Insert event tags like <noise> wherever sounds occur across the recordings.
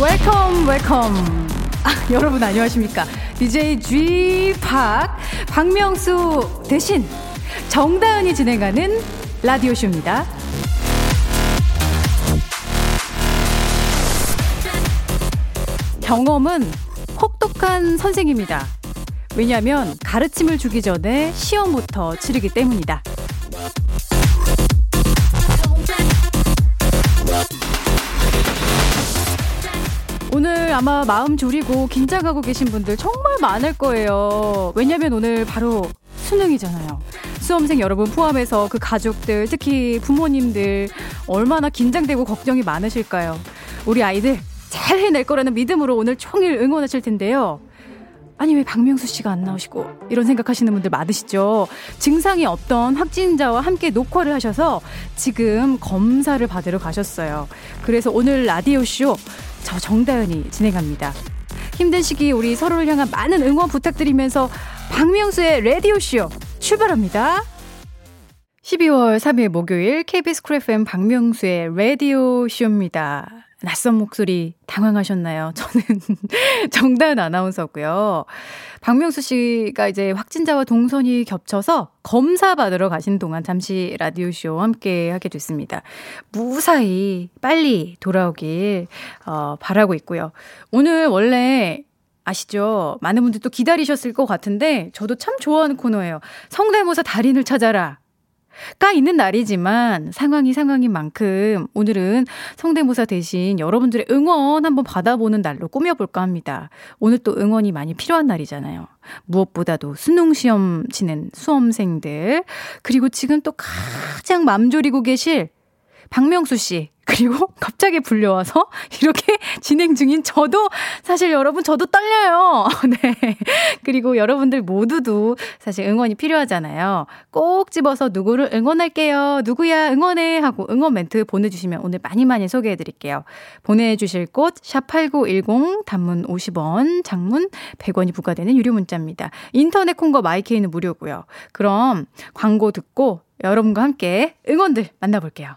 Welcome welcome 아, 여러분 안녕하십니까 DJ G Park 박명수 대신 정다은이 진행하는 라디오 쇼입니다. 경험은 혹독한 선생입니다. 왜냐하면 가르침을 주기 전에 시험부터 치르기 때문이다. 오늘 아마 마음 졸이고 긴장하고 계신 분들 정말 많을 거예요. 왜냐면 오늘 바로 수능이잖아요. 수험생 여러분 포함해서 그 가족들, 특히 부모님들 얼마나 긴장되고 걱정이 많으실까요? 우리 아이들 잘 해낼 거라는 믿음으로 오늘 총일 응원하실 텐데요. 아니 왜 박명수 씨가 안 나오시고 이런 생각하시는 분들 많으시죠. 증상이 없던 확진자와 함께 녹화를 하셔서 지금 검사를 받으러 가셨어요. 그래서 오늘 라디오 쇼 저 정다은이 진행합니다. 힘든 시기 우리 서로를 향한 많은 응원 부탁드리면서 박명수의 라디오 쇼 출발합니다. 12월 3일 목요일 KBS 쿨 FM 박명수의 라디오 쇼입니다. 낯선 목소리 당황하셨나요? <laughs> 저는 정다은 아나운서고요. 박명수 씨가 이제 확진자와 동선이 겹쳐서 검사 받으러 가신 동안 잠시 라디오쇼 함께 하게 됐습니다. 무사히 빨리 돌아오길 어, 바라고 있고요. 오늘 원래 아시죠? 많은 분들 또 기다리셨을 것 같은데 저도 참 좋아하는 코너예요. 성대모사 달인을 찾아라. 가 있는 날이지만 상황이 상황인 만큼 오늘은 성대모사 대신 여러분들의 응원 한번 받아보는 날로 꾸며볼까 합니다. 오늘 또 응원이 많이 필요한 날이잖아요. 무엇보다도 수능 시험 치는 수험생들 그리고 지금 또 가장 맘 졸이고 계실 박명수 씨 그리고 <laughs> 갑자기 불려와서 <laughs> 이렇게 진행 중인 저도 사실 여러분 저도 떨려요. <laughs> 네. 그리고 여러분들 모두도 사실 응원이 필요하잖아요. 꼭 집어서 누구를 응원할게요. 누구야 응원해 하고 응원 멘트 보내주시면 오늘 많이 많이 소개해 드릴게요. 보내주실 곳 샵8910 단문 50원 장문 100원이 부과되는 유료 문자입니다. 인터넷 콩과 마이케이는 무료고요. 그럼 광고 듣고 여러분과 함께 응원들 만나볼게요.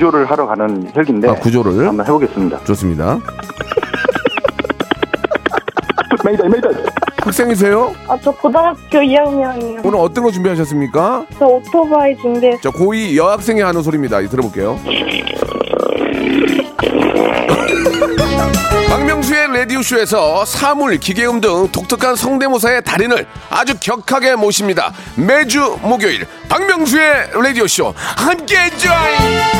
구조를 하러 가는 헬기인데 아, 구조를. 한번 해보겠습니다. 좋습니다. <laughs> 메이다, 메이다. 학생이세요? 아, 저 고등학교 2학년이요. 오늘 어떤 거 준비하셨습니까? 저 오토바이 준비했어요. 자, 고2 여학생이 하는 소리입니다. 들어볼게요. <laughs> 박명수의 라디오쇼에서 사물, 기계음 등 독특한 성대모사의 달인을 아주 격하게 모십니다. 매주 목요일 박명수의 라디오쇼 함께해 줘요.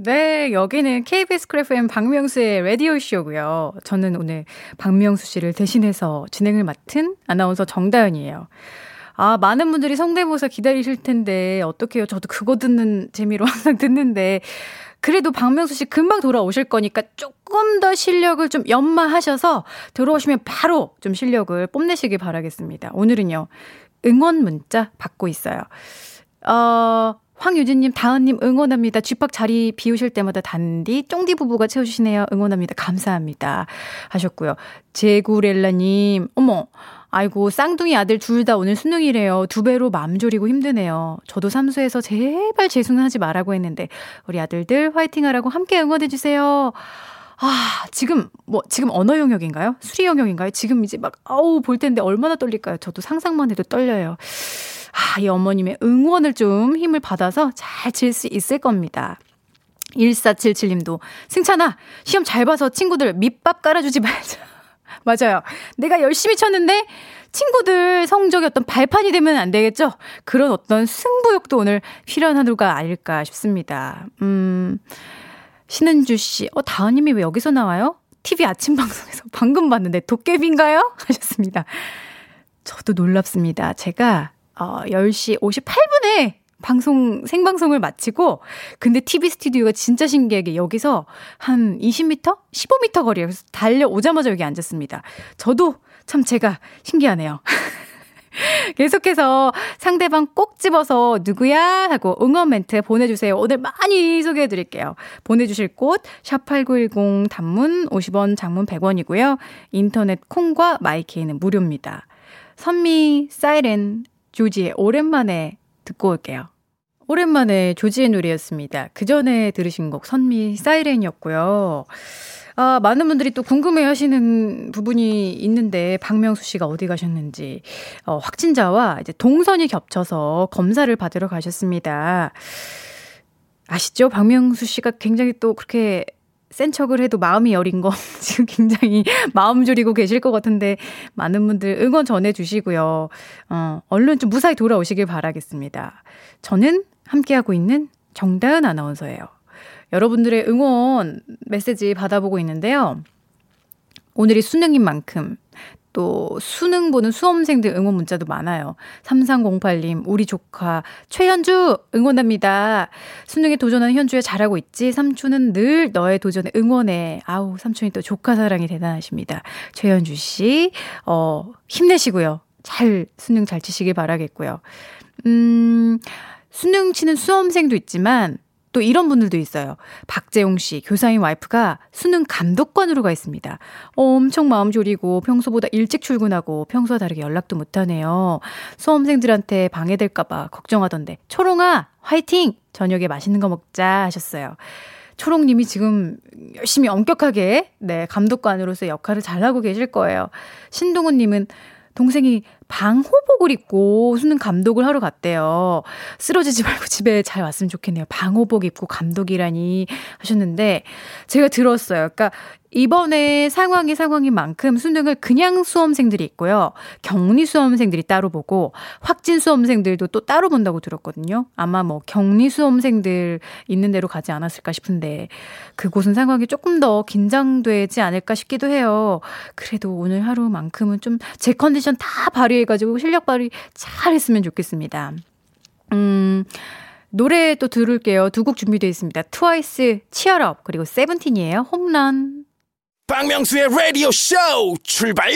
네, 여기는 KBS 쿨 FM 박명수의 라디오쇼고요. 저는 오늘 박명수 씨를 대신해서 진행을 맡은 아나운서 정다은이에요. 아, 많은 분들이 성대모사 기다리실 텐데, 어떡해요. 저도 그거 듣는 재미로 <laughs> 항상 듣는데, 그래도 박명수 씨 금방 돌아오실 거니까 조금 더 실력을 좀 연마하셔서 들어오시면 바로 좀 실력을 뽐내시길 바라겠습니다. 오늘은요, 응원 문자 받고 있어요. 어, 황유진님, 다은님 응원합니다. 쥐팍 자리 비우실 때마다 단디, 쫑디 부부가 채워주시네요. 응원합니다. 감사합니다. 하셨고요. 제구렐라님, 어머, 아이고, 쌍둥이 아들 둘 다 오늘 수능이래요. 두 배로 맘 졸이고 힘드네요. 저도 삼수해서 제발 재수는 하지 말라고 했는데, 우리 아들들 화이팅 하라고 함께 응원해주세요. 아, 지금, 뭐, 지금 언어 영역인가요? 수리 영역인가요? 지금 이제 막, 아우, 볼 텐데 얼마나 떨릴까요? 저도 상상만 해도 떨려요. 아, 이 어머님의 응원을 좀 힘을 받아서 잘칠수 있을 겁니다. 1477님도 승찬아 시험 잘 봐서 친구들 밑밥 깔아주지 말자. <laughs> 맞아요. 내가 열심히 쳤는데 친구들 성적이 어떤 발판이 되면 안 되겠죠? 그런 어떤 승부욕도 오늘 필요한 하루가 아닐까 싶습니다. 음, 신은주 씨, 어, 다은님이 왜 여기서 나와요? TV 아침 방송에서 <laughs> 방금 봤는데 도깨비인가요? <laughs> 하셨습니다. 저도 놀랍습니다. 제가 어, 10시 58분에 방송 생방송을 마치고 근데 TV 스튜디오가 진짜 신기하게 여기서 한 20m, 15m 거리에서 달려오자마자 여기 앉았습니다. 저도 참 제가 신기하네요. <laughs> <laughs> 계속해서 상대방 꼭 집어서 누구야 하고 응원 멘트 보내주세요. 오늘 많이 소개해 드릴게요. 보내주실 곳, 샵8910 단문 50원, 장문 100원이고요. 인터넷 콩과 마이케이는 무료입니다. 선미, 사이렌, 조지의 오랜만에 듣고 올게요. 오랜만에 조지의 노래였습니다. 그 전에 들으신 곡 선미 사이렌이었고요. 아, 많은 분들이 또 궁금해 하시는 부분이 있는데, 박명수 씨가 어디 가셨는지, 어, 확진자와 이제 동선이 겹쳐서 검사를 받으러 가셨습니다. 아시죠? 박명수 씨가 굉장히 또 그렇게 센 척을 해도 마음이 여린 거 <laughs> 지금 굉장히 마음 졸이고 계실 것 같은데 많은 분들 응원 전해주시고요. 어, 얼른 좀 무사히 돌아오시길 바라겠습니다. 저는 함께하고 있는 정다은 아나운서예요. 여러분들의 응원 메시지 받아보고 있는데요. 오늘이 수능인 만큼 또 수능 보는 수험생들 응원 문자도 많아요. 3308님, 우리 조카 최현주 응원합니다. 수능에 도전하는 현주에 잘하고 있지? 삼촌은 늘 너의 도전에 응원해. 아우, 삼촌이 또 조카 사랑이 대단하십니다. 최현주 씨, 어, 힘내시고요. 잘, 수능 잘 치시길 바라겠고요. 음, 수능 치는 수험생도 있지만 또 이런 분들도 있어요. 박재용 씨, 교사인 와이프가 수능 감독관으로 가 있습니다. 엄청 마음 졸이고 평소보다 일찍 출근하고 평소와 다르게 연락도 못하네요. 수험생들한테 방해될까봐 걱정하던데. 초롱아, 화이팅! 저녁에 맛있는 거 먹자 하셨어요. 초롱님이 지금 열심히 엄격하게, 네, 감독관으로서 역할을 잘하고 계실 거예요. 신동훈님은 동생이 방호복을 입고 수능 감독을 하러 갔대요. 쓰러지지 말고 <laughs> 집에 잘 왔으면 좋겠네요. 방호복 입고 감독이라니 하셨는데 제가 들었어요. 그러니까 이번에 상황이 상황인 만큼 수능을 그냥 수험생들이 있고요. 격리 수험생들이 따로 보고 확진 수험생들도 또 따로 본다고 들었거든요. 아마 뭐 격리 수험생들 있는 대로 가지 않았을까 싶은데 그곳은 상황이 조금 더 긴장되지 않을까 싶기도 해요. 그래도 오늘 하루만큼은 좀 제 컨디션 다 발휘해가지고 실력 발휘 잘 했으면 좋겠습니다. 음. 노래 또 들을게요. 두 곡 준비되어 있습니다. 트와이스, CHEER UP, 그리고 세븐틴이에요. 홈런. 박명수의 라디오 쇼 출발!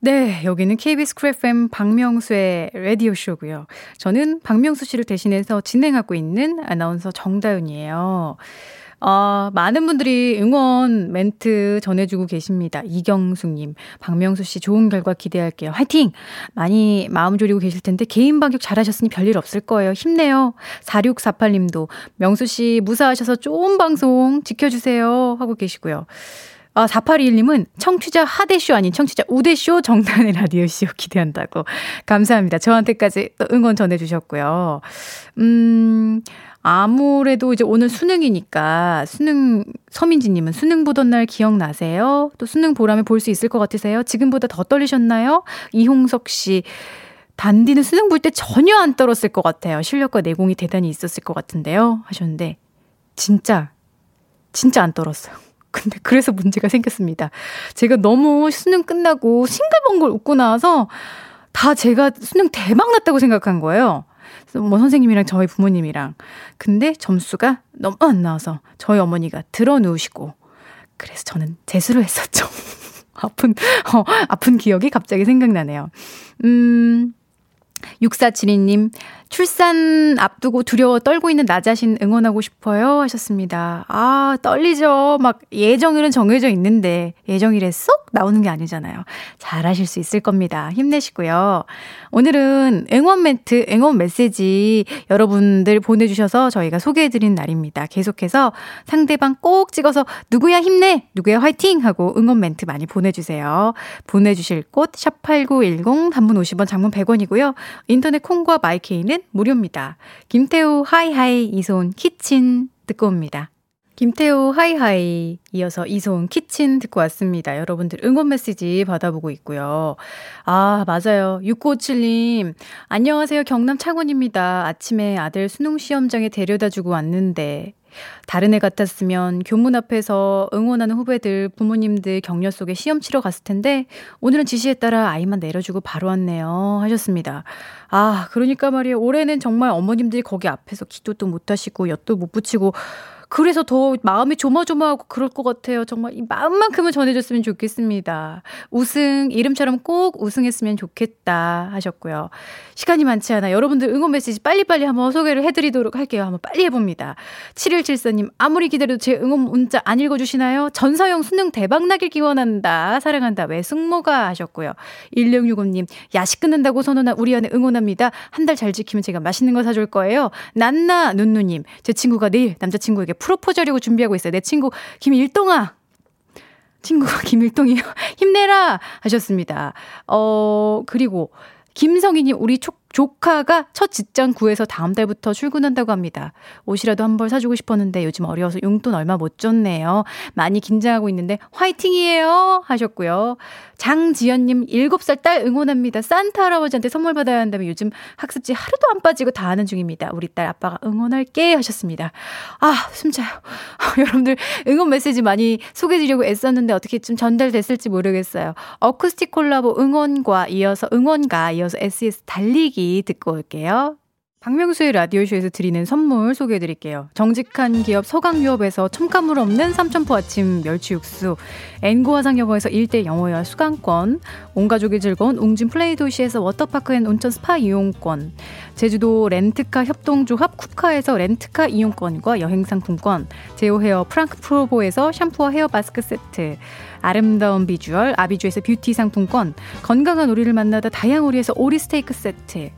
네, 여기는 KBS Cool FM 박명수의 라디오 쇼고요. 저는 박명수 씨를 대신해서 진행하고 있는 아나운서 정다윤이에요. 어, 많은 분들이 응원 멘트 전해주고 계십니다. 이경숙님, 박명수 씨 좋은 결과 기대할게요. 화이팅! 많이 마음 졸이고 계실 텐데 개인 방역 잘하셨으니 별일 없을 거예요. 힘내요. 4648님도 명수 씨 무사하셔서 좋은 방송 지켜주세요. 하고 계시고요. 아, 4821님은 청취자 하대쇼 아닌 청취자 우대쇼 정단의 라디오쇼 기대한다고. 감사합니다. 저한테까지 또 응원 전해주셨고요. 음, 아무래도 이제 오늘 수능이니까 수능 서민지님은 수능 보던 날 기억나세요? 또 수능 보라면 볼수 있을 것 같으세요? 지금보다 더 떨리셨나요? 이홍석 씨 단디는 수능 볼 때 전혀 안 떨었을 것 같아요. 실력과 내공이 대단히 있었을 것 같은데요. 하셨는데 진짜 진짜 안 떨었어요. <laughs> 근데 그래서 문제가 생겼습니다. 제가 너무 수능 끝나고 싱글벙글 웃고 나서 다 제가 수능 대박 났다고 생각한 거예요. 뭐 선생님이랑 저희 부모님이랑. 근데 점수가 너무 안 나와서 저희 어머니가 들어 누우시고 그래서 저는 재수를 했었죠. <laughs> 아픈, 어, 아픈 기억이 갑자기 생각나네요. 음, 6472님, 출산 앞두고 두려워 떨고 있는 나 자신 응원하고 싶어요 하셨습니다. 아, 떨리죠. 막 예정일은 정해져 있는데 예정일에 쏙 나오는 게 아니잖아요. 잘 하실 수 있을 겁니다. 힘내시고요. 오늘은 응원 멘트, 응원 메시지 여러분들 보내주셔서 저희가 소개해드린 날입니다. 계속해서 상대방 꼭 찍어서 누구야 힘내, 누구야 화이팅 하고 응원 멘트 많이 보내주세요. 보내주실 곳 샵8910 단문 50원 장문 100원이고요. 인터넷 콩과 마이케이는 무료입니다. 김태우 High High 이소은 Kitchen 듣고 옵니다. 김태우 High High 이어서 이소은 Kitchen 듣고 왔습니다. 여러분들 응원 메시지 받아보고 있고요. 아, 맞아요. 6957님, 안녕하세요. 경남 창원입니다. 아침에 아들 수능 시험장에 데려다 주고 왔는데, 다른 애 같았으면 교문 앞에서 응원하는 후배들, 부모님들 격려 속에 시험 치러 갔을 텐데, 오늘은 지시에 따라 아이만 내려주고 바로 왔네요. 하셨습니다. 아, 그러니까 말이에요. 올해는 정말 어머님들이 거기 앞에서 기도도 못 하시고, 엿도 못 붙이고, 그래서 더 마음이 조마조마하고 그럴 것 같아요. 정말 이 마음만큼은 전해줬으면 좋겠습니다. 우승, 이름처럼 꼭 우승했으면 좋겠다 하셨고요. 시간이 많지 않아. 여러분들 응원 메시지 빨리빨리 한번 소개를 해드리도록 할게요. 한번 빨리 해봅니다. 7174님, 아무리 기다려도 제 응원 문자 안 읽어주시나요? 전서영 수능 대박나길 기원한다. 사랑한다. 왜 숙모가 하셨고요. 1665님, 야식 끊는다고 선언한 우리 아내 응원합니다. 한 달 잘 지키면 제가 맛있는 거 사줄 거예요. 난나 눈누님, 제 친구가 내일 남자친구에게 프로포즈 하려고 준비하고 있어요. 내 친구 김일동아. 친구가 <laughs> 김일동이요. 힘내라 하셨습니다. 어, 그리고 김성희님 우리 촉 조카가 첫 직장 구해서 다음 달부터 출근한다고 합니다. 옷이라도 한 벌 사주고 싶었는데 요즘 어려워서 용돈 얼마 못 줬네요. 많이 긴장하고 있는데 화이팅이에요 하셨고요. 장지연님 7살 딸 응원합니다. 산타 할아버지한테 선물 받아야 한다면 요즘 학습지 하루도 안 빠지고 다 하는 중입니다. 우리 딸 아빠가 응원할게 하셨습니다. 아 숨차요. <laughs> 여러분들 응원 메시지 많이 소개해드리려고 애썼는데 어떻게 좀 전달됐을지 모르겠어요. 어쿠스틱 콜라보 응원과 이어서 응원가 이어서 SES 달리기 듣고 올게요. 박명수의 라디오쇼에서 드리는 선물 소개해 드릴게요. 정직한 기업 서강유업에서 첨가물 없는 삼천포 아침 멸치 육수, 엔고 화상영어에서 1대1 영어회화 수강권, 온가족이 즐거운 웅진 플레이 도시에서 워터파크 and 온천 스파 이용권, 제주도 렌트카 협동조합 쿠카에서 렌트카 이용권과 여행 상품권, 제오 헤어 프랑크 프로보에서 샴푸와 헤어 마스크 세트, 아름다운 비주얼 아비주에서 뷰티 상품권, 건강한 오리를 만나다 다양오리에서 오리 스테이크 세트,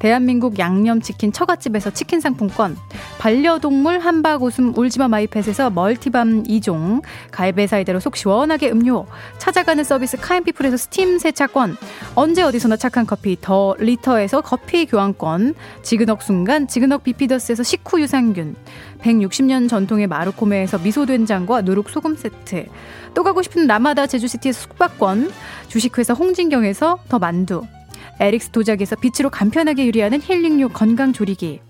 대한민국 양념치킨 처갓집에서 치킨 상품권, 반려동물 한바구음 울지마 마이펫에서 multi balm 2종, 갈배 사이다로 속 시원하게 음료, 찾아가는 서비스 카인피플에서 스팀 세차권, 언제 어디서나 착한 커피 더 리터에서 커피 교환권, 지근억 순간 지근억 비피더스에서 식후 유산균, 160년 전통의 마르코메에서 미소된장과 누룩소금 세트, 또 가고 싶은 라마다 제주시티에서 숙박권, 주식회사 홍진경에서 더 만두, 에릭스 도자기에서 빛으로 간편하게 요리하는 힐링류 건강조리기.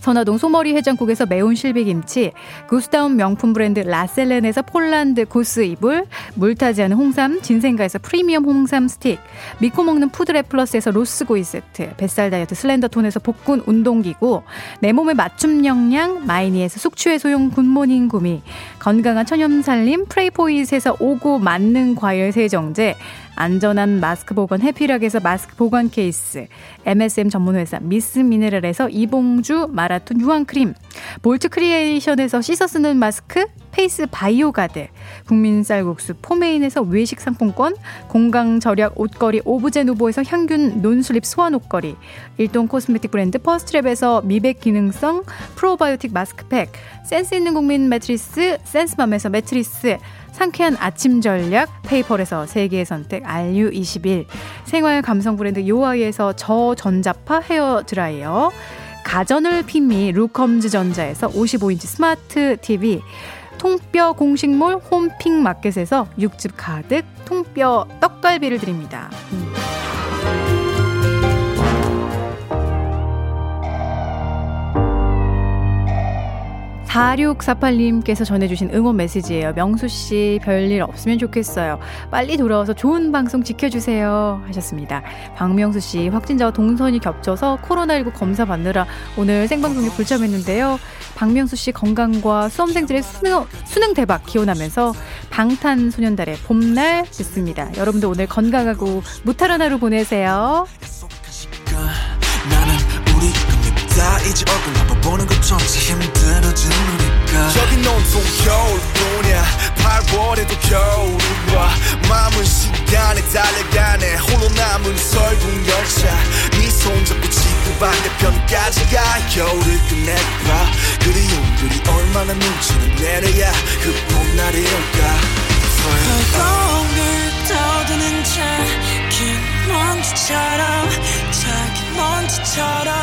선화동 소머리 해장국에서 매운 실비김치, 구스다운 명품 브랜드 라셀렌에서 폴란드 고스 이불, 물타지 않은 홍삼 진생가에서 프리미엄 홍삼 스틱, 믿고 먹는 푸드랩 플러스에서 로스구이 세트, 뱃살 다이어트 슬렌더톤에서 복근 운동기구, 내 몸에 맞춤 영양 마이니에서 숙취해소용 굿모닝 구미, 건강한 천연살림 프레이포이스에서 오고 맞는 과일 세정제, 안전한 마스크 보건 해피락에서 마스크 보관 케이스, MSM 전문회사 미스 미네랄에서 이봉주 마라톤 유황크림, 볼트 크리에이션에서 씻어 쓰는 마스크, 페이스 바이오 가드, 국민 쌀국수 포메인에서 외식 상품권, 공강 절약 옷걸이 오브제 누보에서 향균 non-slip 소환 옷걸이, 일동 코스메틱 브랜드 퍼스트랩에서 미백 기능성 프로바이오틱 마스크팩, 센스 있는 국민 매트리스 센스맘에서 매트리스, 상쾌한 아침 전략 페이퍼에서 세계의 선택 RU21 생활 감성 브랜드 요아이에서 저전자파 헤어 드라이어 가전을 핀미 루컴즈 전자에서 55인치 스마트 TV 통뼈 공식몰 홈핑 마켓에서 육즙 가득 통뼈 떡갈비를 드립니다. 음. 4648님께서 전해주신 응원 메시지예요. 명수씨, 별일 없으면 좋겠어요. 빨리 돌아와서 좋은 방송 지켜주세요. 하셨습니다. 박명수씨, 확진자와 동선이 겹쳐서 코로나19 검사 받느라 오늘 생방송에 불참했는데요. 박명수씨 건강과 수험생들의 수능, 수능 대박 기원하면서 방탄소년단의 봄날 듣습니다. 여러분도 오늘 건강하고 무탈한 하루 보내세요. 힘들어진 우리가 저기 온통 겨울뿐이야. 8월에도 겨울이 와 마음은 시간에 달려가네. 홀로 남은 설국 열차. 네 손 잡고 지구 반대편까지 가. 겨울을 끝내봐. 그리움들이 얼마나 눈치를 내려야 그 봄날이 올까. 거울 떠드는 작은 먼지처럼 작은 먼지처럼